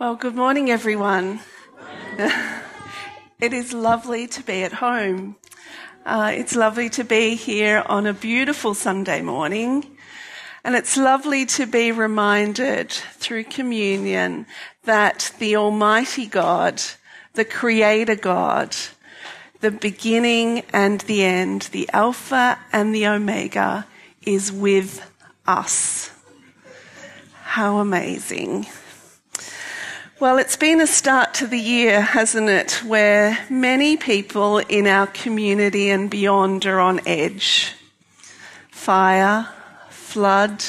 Well, good morning, everyone. it is lovely to be at home. Uh, it's lovely to be here on a beautiful Sunday morning. And it's lovely to be reminded through communion that the Almighty God, the Creator God, the beginning and the end, the Alpha and the Omega, is with us. How amazing. Well, it's been a start to the year, hasn't it, where many people in our community and beyond are on edge. Fire, flood,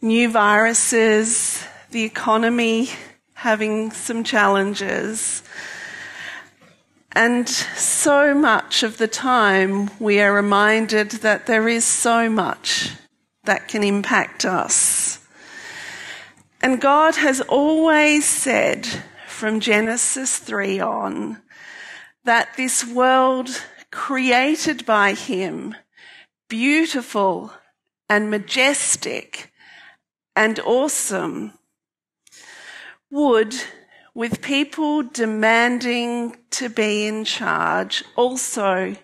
new viruses, the economy having some challenges. And so much of the time we are reminded that there is so much that can impact us. And God has always said from Genesis 3 on that this world created by Him, beautiful and majestic and awesome, would, with people demanding to be in charge, also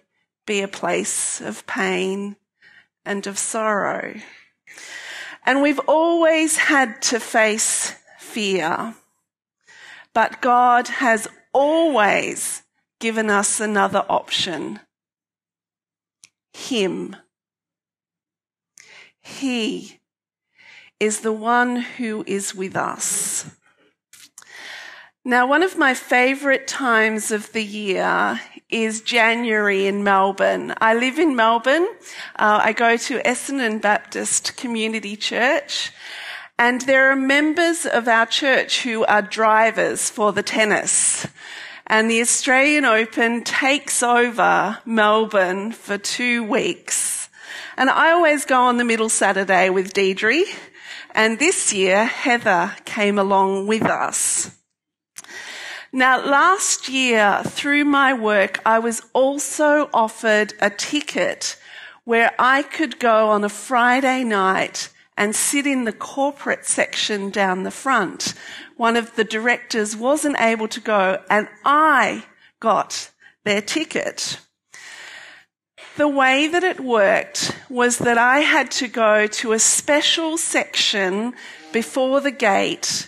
be a place of pain and of sorrow. And we've always had to face fear. But God has always given us another option. Him. He is the one who is with us. Now, one of my favourite times of the year is January in Melbourne. I live in Melbourne. Uh, I go to Essendon Baptist Community Church. And there are members of our church who are drivers for the tennis. And the Australian Open takes over Melbourne for two weeks. And I always go on the middle Saturday with Deidre. And this year, Heather came along with us. Now, last year, through my work, I was also offered a ticket where I could go on a Friday night and sit in the corporate section down the front. One of the directors wasn't able to go and I got their ticket. The way that it worked was that I had to go to a special section before the gate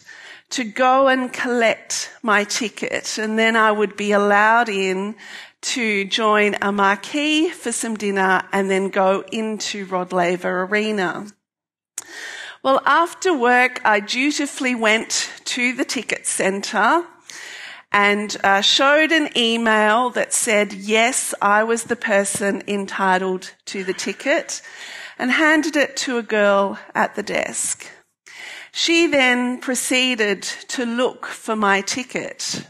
to go and collect my ticket and then I would be allowed in to join a marquee for some dinner and then go into Rod Laver Arena. Well, after work, I dutifully went to the ticket centre and uh, showed an email that said, yes, I was the person entitled to the ticket and handed it to a girl at the desk. She then proceeded to look for my ticket.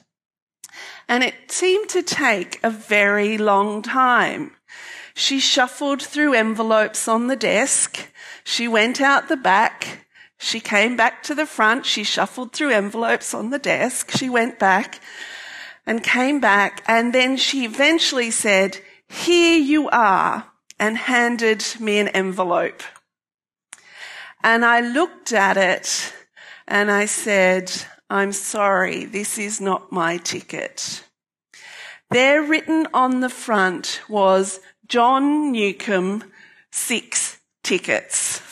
And it seemed to take a very long time. She shuffled through envelopes on the desk. She went out the back. She came back to the front. She shuffled through envelopes on the desk. She went back and came back. And then she eventually said, here you are and handed me an envelope. And I looked at it and I said, I'm sorry, this is not my ticket. There written on the front was John Newcombe, six tickets.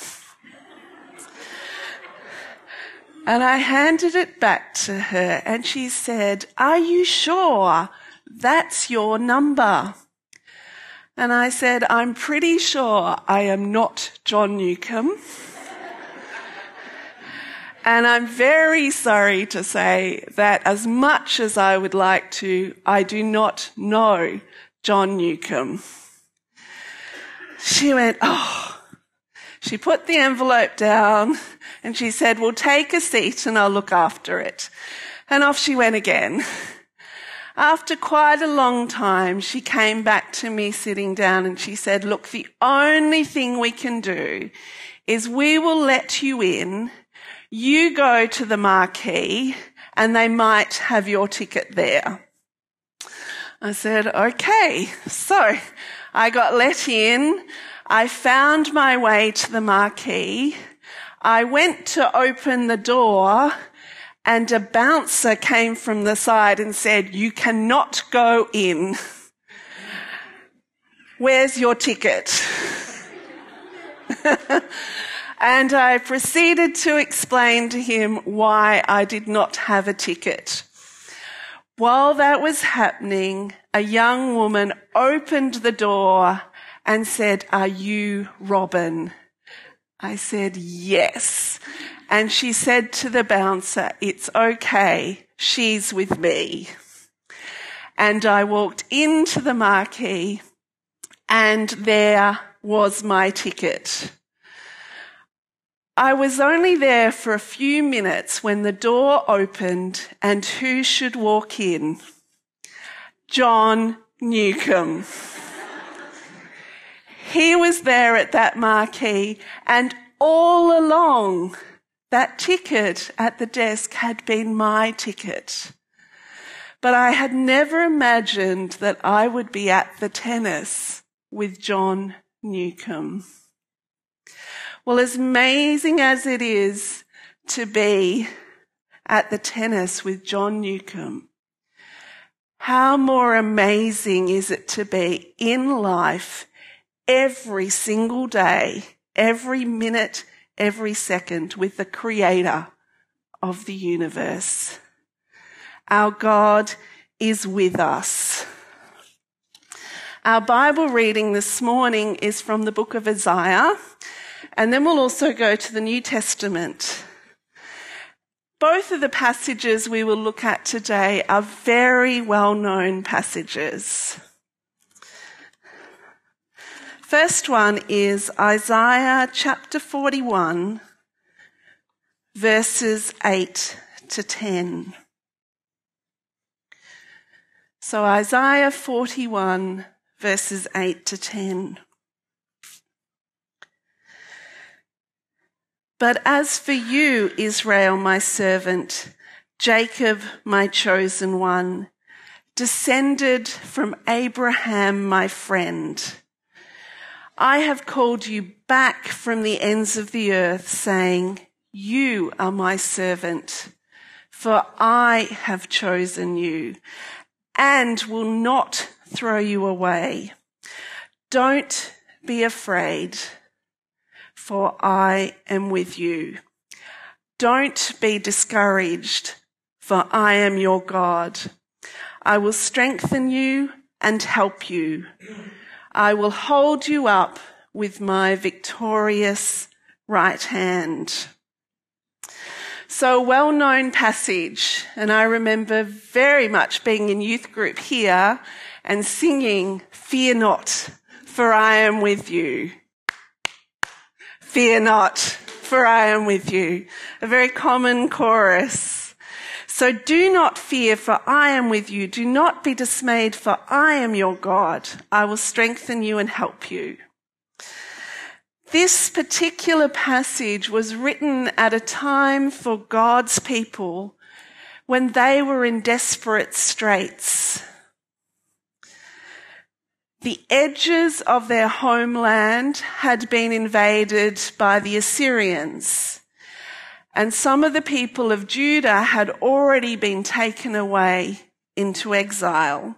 and I handed it back to her and she said, are you sure that's your number? And I said, I'm pretty sure I am not John Newcombe. And I'm very sorry to say that as much as I would like to, I do not know John Newcombe. She went, oh. She put the envelope down and she said, well, take a seat and I'll look after it. And off she went again. After quite a long time, she came back to me sitting down and she said, look, the only thing we can do is we will let you in you go to the marquee and they might have your ticket there. I said, okay. So I got let in. I found my way to the marquee. I went to open the door and a bouncer came from the side and said, you cannot go in. Where's your ticket? and I proceeded to explain to him why I did not have a ticket. While that was happening, a young woman opened the door and said, are you Robin? I said, yes. And she said to the bouncer, it's okay. She's with me. And I walked into the marquee and there was my ticket. I was only there for a few minutes when the door opened and who should walk in? John Newcombe. he was there at that marquee and all along that ticket at the desk had been my ticket. But I had never imagined that I would be at the tennis with John Newcombe. Well, as amazing as it is to be at the tennis with John Newcombe, how more amazing is it to be in life every single day, every minute, every second with the creator of the universe. Our God is with us. Our Bible reading this morning is from the book of Isaiah, and then we'll also go to the New Testament. Both of the passages we will look at today are very well known passages. First one is Isaiah chapter 41, verses 8 to 10. So Isaiah 41, verses 8 to 10. But as for you, Israel, my servant, Jacob, my chosen one, descended from Abraham, my friend, I have called you back from the ends of the earth, saying, You are my servant, for I have chosen you and will not throw you away. Don't be afraid, for I am with you. Don't be discouraged, for I am your God. I will strengthen you and help you. I will hold you up with my victorious right hand. So well known passage. And I remember very much being in youth group here and singing, fear not, for I am with you. Fear not, for I am with you. A very common chorus. So do not fear, for I am with you. Do not be dismayed, for I am your God. I will strengthen you and help you. This particular passage was written at a time for God's people when they were in desperate straits. The edges of their homeland had been invaded by the Assyrians. And some of the people of Judah had already been taken away into exile.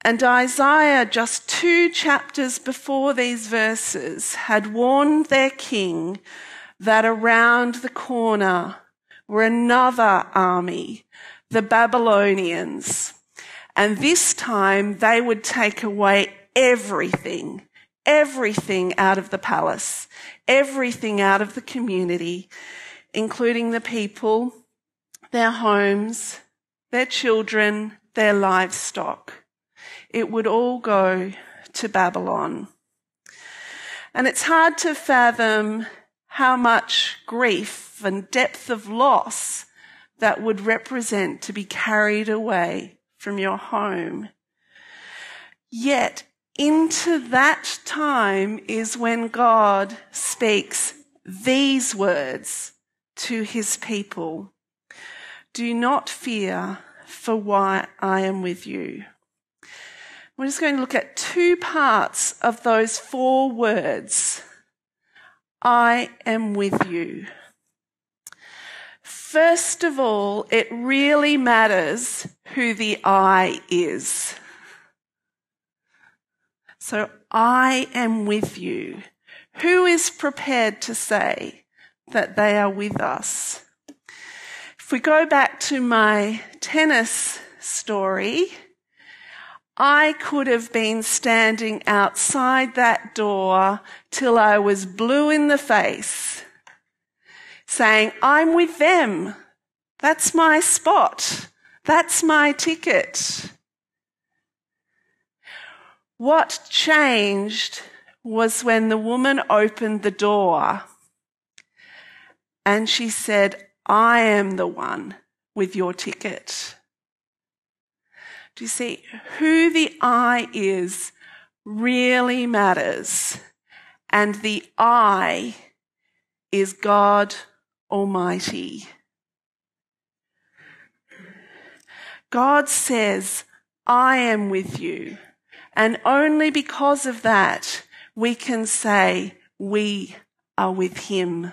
And Isaiah, just two chapters before these verses, had warned their king that around the corner were another army, the Babylonians. And this time they would take away everything everything out of the palace, everything out of the community, including the people, their homes, their children, their livestock. It would all go to Babylon. And it's hard to fathom how much grief and depth of loss that would represent to be carried away from your home. Yet into that time is when God speaks these words to his people. Do not fear, for why I am with you. We're just going to look at two parts of those four words. I am with you. First of all, it really matters who the I is. So I am with you. Who is prepared to say that they are with us? If we go back to my tennis story, I could have been standing outside that door till I was blue in the face, saying, I'm with them. That's my spot. That's my ticket. What changed was when the woman opened the door and she said, I am the one with your ticket. Do you see who the I is really matters? And the I is God Almighty. God says, I am with you. And only because of that, we can say we are with him.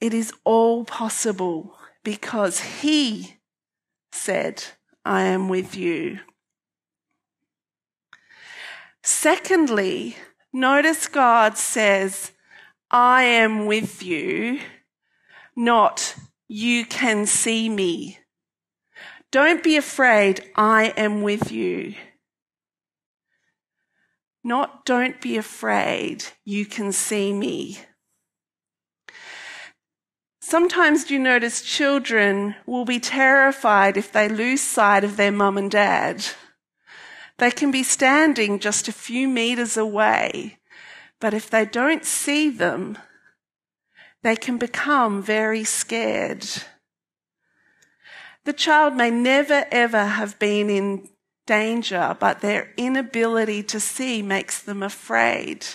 It is all possible because he said, I am with you. Secondly, notice God says, I am with you, not you can see me. Don't be afraid, I am with you. Not don't be afraid, you can see me. Sometimes you notice children will be terrified if they lose sight of their mum and dad. They can be standing just a few meters away, but if they don't see them, they can become very scared. The child may never ever have been in danger, but their inability to see makes them afraid.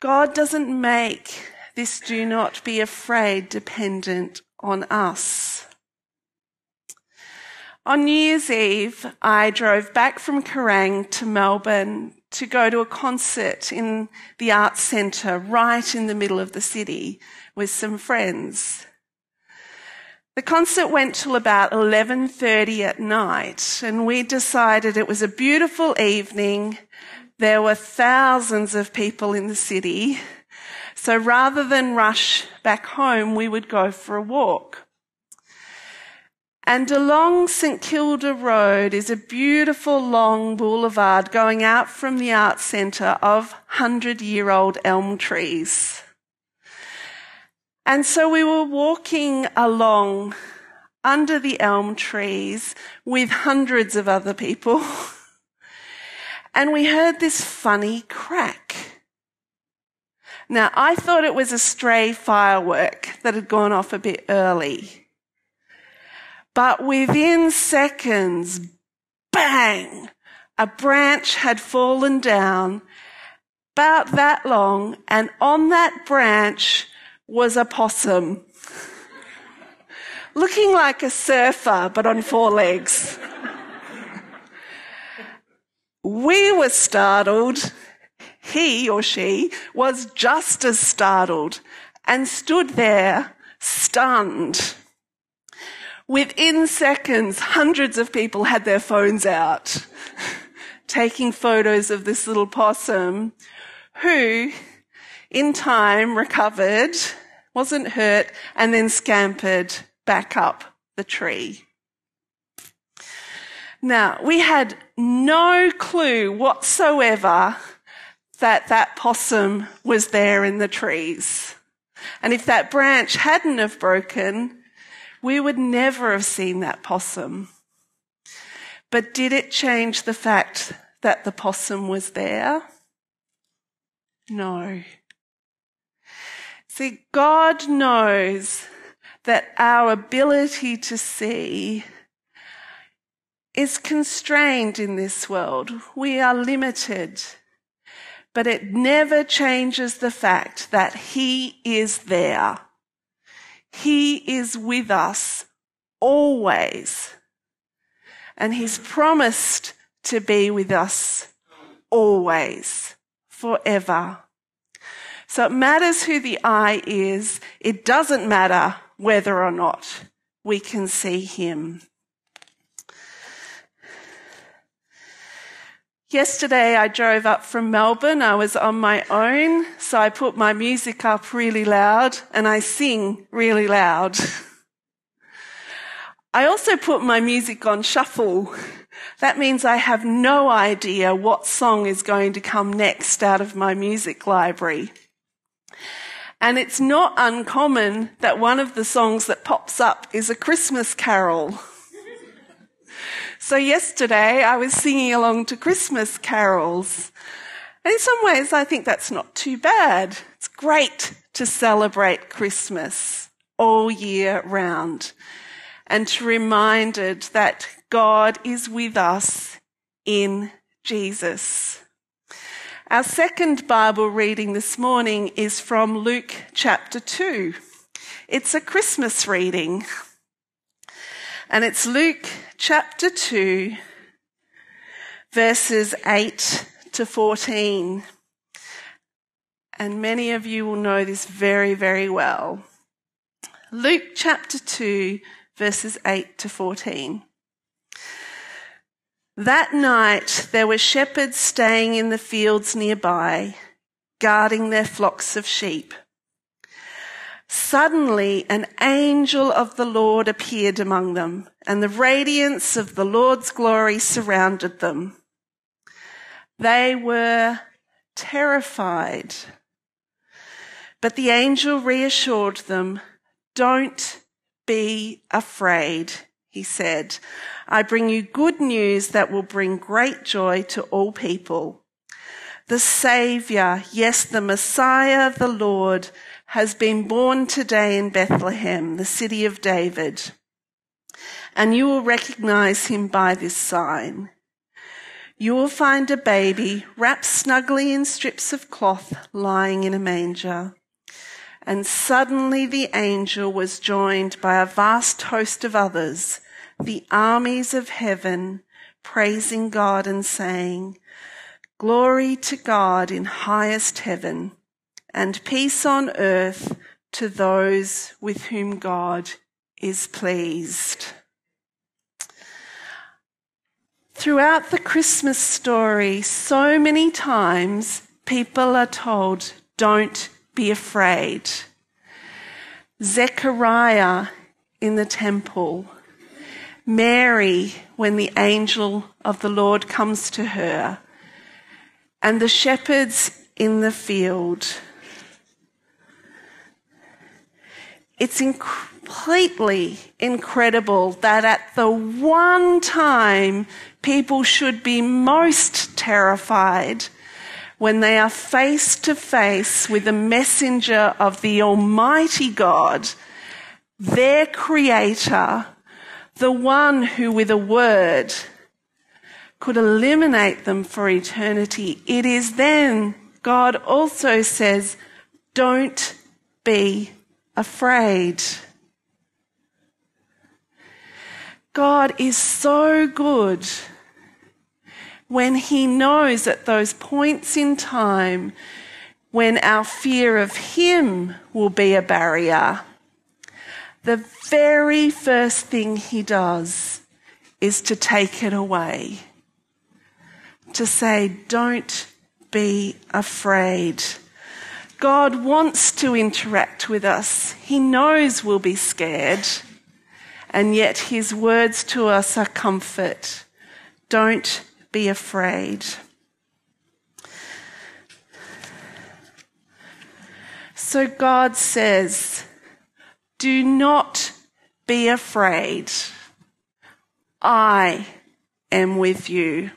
God doesn't make this do not be afraid dependent on us. On New Year's Eve, I drove back from Kerang to Melbourne to go to a concert in the Arts Centre right in the middle of the city with some friends. The concert went till about 11:30 at night and we decided it was a beautiful evening. There were thousands of people in the city. So rather than rush back home, we would go for a walk. And along St Kilda Road is a beautiful long boulevard going out from the Arts Centre of 100 year old elm trees. And so we were walking along under the elm trees with hundreds of other people. and we heard this funny crack. Now, I thought it was a stray firework that had gone off a bit early. But within seconds, bang, a branch had fallen down about that long, and on that branch was a possum. Looking like a surfer, but on four legs. we were startled. He or she was just as startled and stood there stunned. Within seconds, hundreds of people had their phones out, taking photos of this little possum who in time recovered, wasn't hurt, and then scampered back up the tree. Now, we had no clue whatsoever that that possum was there in the trees. And if that branch hadn't have broken, we would never have seen that possum. But did it change the fact that the possum was there? No. See, God knows that our ability to see is constrained in this world. We are limited. But it never changes the fact that He is there. He is with us always. And He's promised to be with us always, forever. So it matters who the eye is. It doesn't matter whether or not we can see him. Yesterday I drove up from Melbourne. I was on my own, so I put my music up really loud and I sing really loud. I also put my music on shuffle. That means I have no idea what song is going to come next out of my music library. And it's not uncommon that one of the songs that pops up is a Christmas carol. So yesterday I was singing along to Christmas carols. And in some ways I think that's not too bad. It's great to celebrate Christmas all year round and to reminded that God is with us in Jesus. Our second Bible reading this morning is from Luke chapter 2. It's a Christmas reading. And it's Luke chapter 2, verses 8 to 14. And many of you will know this very, very well. Luke chapter 2, verses 8 to 14. That night there were shepherds staying in the fields nearby, guarding their flocks of sheep. Suddenly an angel of the Lord appeared among them, and the radiance of the Lord's glory surrounded them. They were terrified. But the angel reassured them, Don't be afraid, he said. I bring you good news that will bring great joy to all people. The Saviour, yes, the Messiah, the Lord, has been born today in Bethlehem, the city of David. And you will recognize him by this sign. You will find a baby wrapped snugly in strips of cloth lying in a manger. And suddenly the angel was joined by a vast host of others, the armies of heaven, praising God and saying, Glory to God in highest heaven and peace on earth to those with whom God is pleased. Throughout the Christmas story, so many times people are told, don't be afraid. Zechariah in the temple, Mary when the angel of the Lord comes to her, and the shepherds in the field. It's completely incredible that at the one time people should be most terrified when they are face to face with the messenger of the Almighty God, their creator, the one who with a word could eliminate them for eternity. It is then God also says, don't be afraid. God is so good when He knows at those points in time when our fear of Him will be a barrier. The very first thing He does is to take it away. To say, don't be afraid. God wants to interact with us. He knows we'll be scared. And yet his words to us are comfort. Don't be afraid. So God says, do not be afraid. I am with you.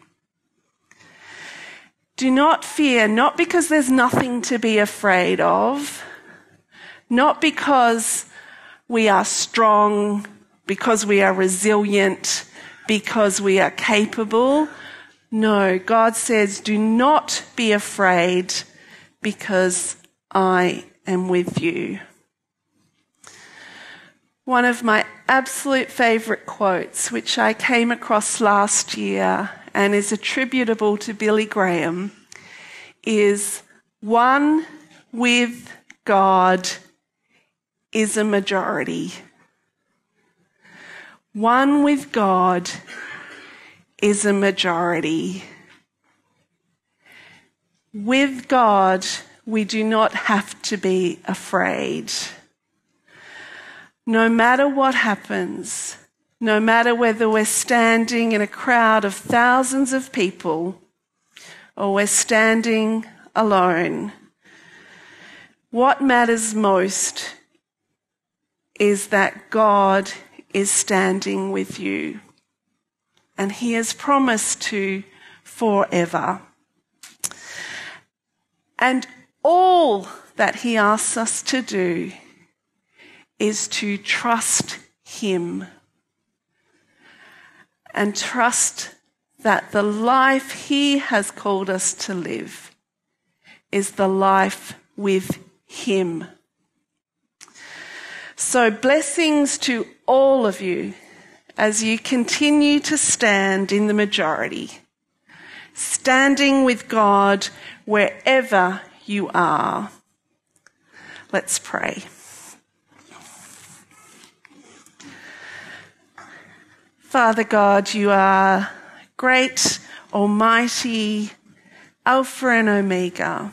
Do not fear, not because there's nothing to be afraid of, not because we are strong, because we are resilient, because we are capable. No, God says, do not be afraid because I am with you. One of my absolute favourite quotes, which I came across last year and is attributable to Billy Graham is one with God is a majority. One with God is a majority. With God, we do not have to be afraid. No matter what happens, no matter whether we're standing in a crowd of thousands of people or we're standing alone, what matters most is that God is standing with you. And He has promised to forever. And all that He asks us to do is to trust Him and trust that the life He has called us to live is the life with Him. So, blessings to all of you as you continue to stand in the majority, standing with God wherever you are. Let's pray. Father God, you are great, almighty, Alpha and Omega.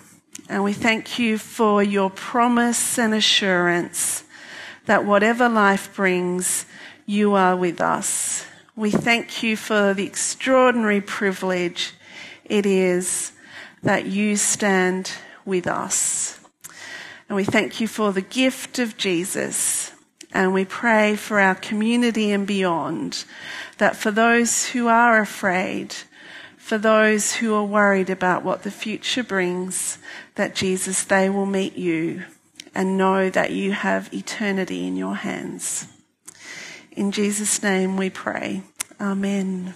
And we thank you for your promise and assurance that whatever life brings, you are with us. We thank you for the extraordinary privilege it is that you stand with us. And we thank you for the gift of Jesus. And we pray for our community and beyond that for those who are afraid, for those who are worried about what the future brings, that Jesus, they will meet you and know that you have eternity in your hands. In Jesus' name we pray. Amen.